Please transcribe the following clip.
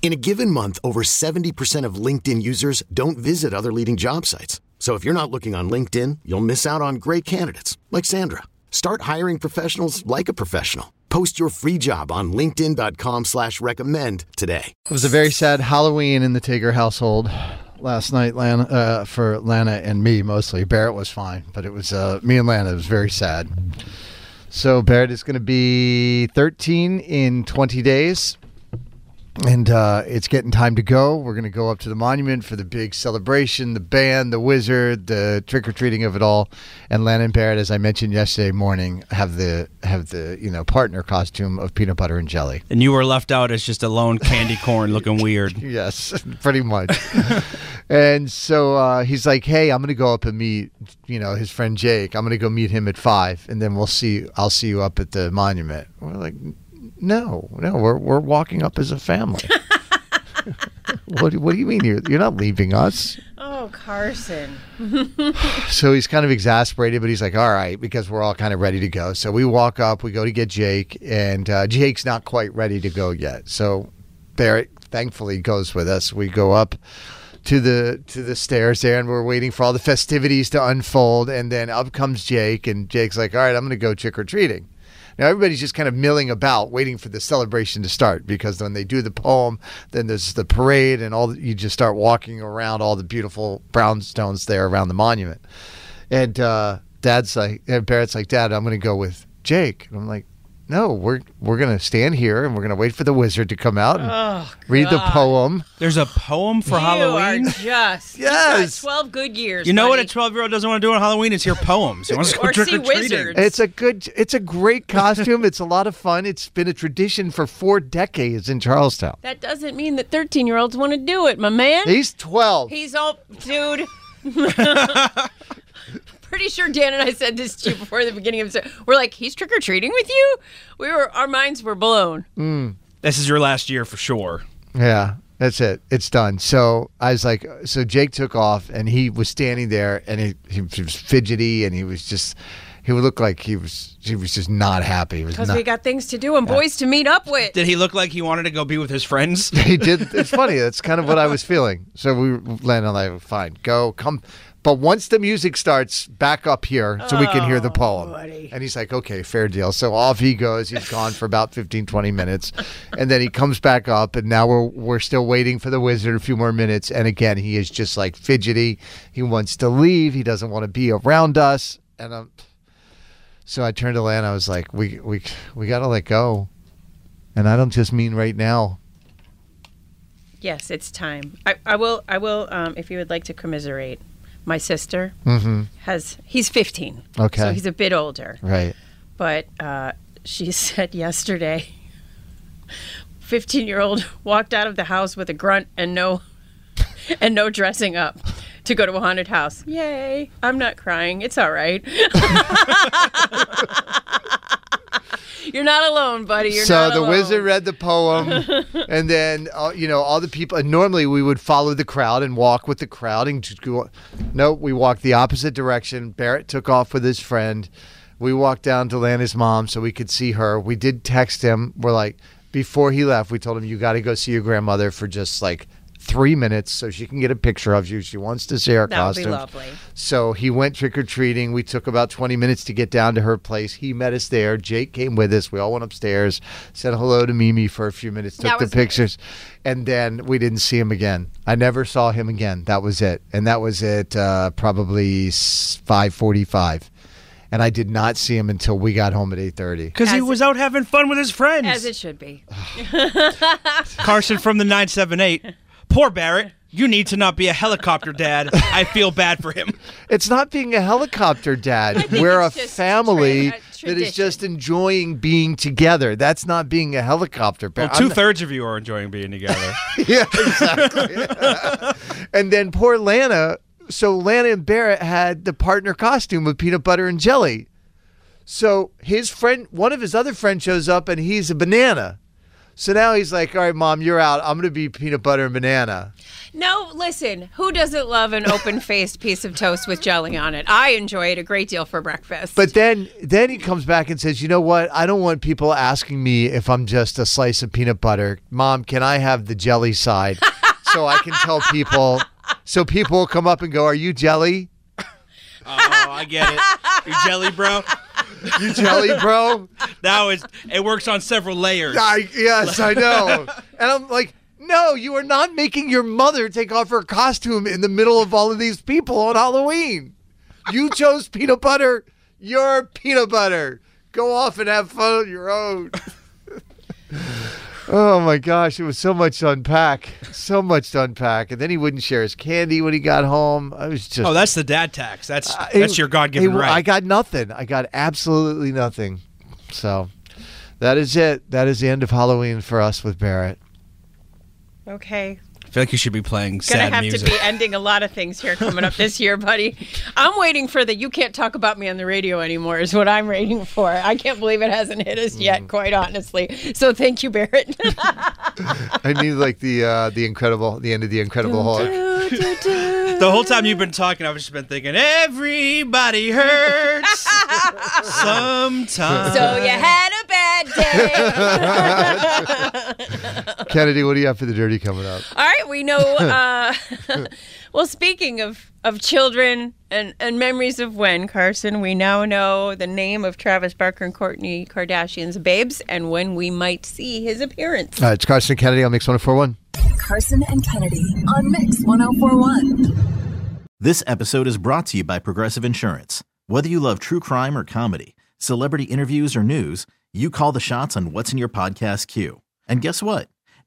In a given month, over 70% of LinkedIn users don't visit other leading job sites. So if you're not looking on LinkedIn, you'll miss out on great candidates like Sandra. Start hiring professionals like a professional. Post your free job on linkedin.com slash recommend today. It was a very sad Halloween in the Tigger household last night, Lana, uh, for Lana and me mostly. Barrett was fine, but it was uh, me and Lana. It was very sad. So Barrett is going to be 13 in 20 days and uh, it's getting time to go. We're going to go up to the monument for the big celebration, the band, the wizard, the trick or treating of it all. And Lana and Barrett, as I mentioned yesterday morning, have the have the you know partner costume of peanut butter and jelly. And you were left out as just a lone candy corn looking weird. yes, pretty much. and so uh, he's like, "Hey, I'm going to go up and meet you know his friend Jake. I'm going to go meet him at five, and then we'll see. I'll see you up at the monument." We're like no, no, we're we're walking up as a family. what, what do you mean you're you're not leaving us? Oh, Karson. so he's kind of exasperated, but he's like, all right, because we're all kind of ready to go. So we walk up, we go to get Jake, and uh, Jake's not quite ready to go yet. So Barrett thankfully goes with us. We go up to the to the stairs there, and we're waiting for all the festivities to unfold. And then up comes Jake, and Jake's like, all right, I'm going to go trick or treating. Now everybody's just kind of milling about, waiting for the celebration to start because when they do the poem, then there's the parade, and all you just start walking around all the beautiful brownstones there around the monument. And uh, Dad's like, and Barrett's like, Dad, I'm going to go with Jake. And I'm like, no, we're we're gonna stand here and we're gonna wait for the wizard to come out and Oh, read the poem. There's a poem for you Halloween. are just Yes. you got twelve good years. You know what a 12 year old doesn't want to do on Halloween? Is hear poems. He wants to go Or trick see or treating. wizards. It's a good, it's a great costume. it's a lot of fun. It's been a tradition for four decades in Charlestown. That doesn't mean that thirteen-year-olds want to do it, my man. He's twelve. He's all, dude. Pretty sure Dan and I said this to you before the beginning of the. We're like, he's trick or treating with you. We were, our minds were blown. Mm. This is your last year for sure. Yeah, that's it. It's done. So I was like, so Jake took off and he was standing there and he, he was fidgety and he was just, he would look like he was, he was just not happy. Because we got things to do and boys to meet up with. Did he look like he wanted to go be with his friends? he did. It's funny. That's kind of what I was feeling. So we landed on like, fine, go, come. But once the music starts, back up here so we can hear the poem. And he's like, okay, fair deal. So off he goes. He's gone for about 15, 20 minutes. And then he comes back up. And now we're, we're still waiting for the wizard a few more minutes. And again, he is just like fidgety. He wants to leave. He doesn't want to be around us. And I'm, so I turned to Lan. I was like, we, we, we got to let go. And I don't just mean right now. Yes, it's time. I, I will. I will. Um, if you would like to commiserate, my sister has. He's 15. Mm-hmm. Okay. So he's a bit older. Right. But uh, she said yesterday, 15 year old walked out of the house with a grunt and no, and no dressing up. To go to a haunted house. Yay. I'm not crying. It's all right. You're not alone, buddy. You're so the alone. wizard read the poem, and then uh, you know all the people. And normally we would follow the crowd and walk with the crowd and just go. No, we walked the opposite direction. Barrett took off with his friend. We walked down to Lana's mom so we could see her. We did text him. We're like, before he left, we told him you got to go see your grandmother for just like three minutes so she can get a picture of you. She wants to see our That would be costume. lovely. So he went trick or treating. We took about 20 minutes to get down to her place. He met us there. Jake came with us. We all went upstairs, said hello to Mimi for a few minutes, took the was nice. pictures, and then we didn't see him again. I never saw him again. That was it. And that was at uh, probably 545. and I did not see him until we got home at eight thirty. Because he As- was out having fun with his friends. As it should be. Karson from the 978. Poor Barrett. You need to not be a helicopter dad. I feel bad for him. It's not being a helicopter dad. We're a family tra- a that is just enjoying being together. That's not being a helicopter Well, two thirds of you are enjoying being together. yeah, exactly. and then poor Lana. So Lana and Barrett had the partner costume with peanut butter and jelly. So his friend, one of his other friends, shows up and he's a banana. So now he's like, "All right, mom, you're out. I'm going to be peanut butter and banana." No, listen, who doesn't love an open faced piece of toast with jelly on it? I enjoy it a great deal for breakfast. But then, then he comes back and says, "You know what? I don't want people asking me if I'm just a slice of peanut butter. Mom, can I have the jelly side so I can tell people? So people will come up and go, "Are you jelly? oh, I get it. You jelly, bro. You jelly, bro?" Now it's, it works on several layers. I, yes, I know. and I'm like, no, you are not making your mother take off her costume in the middle of all of these people on Halloween. You chose peanut butter. You're peanut butter. Go off and have fun on your own. Oh my gosh, it was so much to unpack. So much to unpack. And then he wouldn't share his candy when he got home. I was just Oh, that's the dad tax. That's Uh, that's it- your God given right. I got nothing. I got absolutely nothing. So that is it. That is the end of Halloween for us with Barrett. okay. I feel like you should be playing sad Gonna have music. to be ending a lot of things here coming up this year, buddy. I'm waiting for the you can't talk about me on the radio anymore is what I'm waiting for. I can't believe it hasn't hit us Mm. yet, quite honestly. So thank you, Barrett. I need like the uh, the incredible the end of the Incredible Hulk. The whole time you've been talking, I've just been thinking, everybody hurts sometimes. so you had a bad day. Kennedy, what do you have for the dirty coming up? All right, we know. Uh, well, speaking of of children and and memories of when Karson, we now know the name of Travis Barker and Kourtney Kardashian's babes, and when we might see his appearance. Uh, it's Karson and Kennedy on Mix 1041. Karson and Kennedy on Mix 1041. This episode is brought to you by Progressive Insurance. Whether you love true crime or comedy, celebrity interviews or news, you call the shots on what's in your podcast queue. And guess what?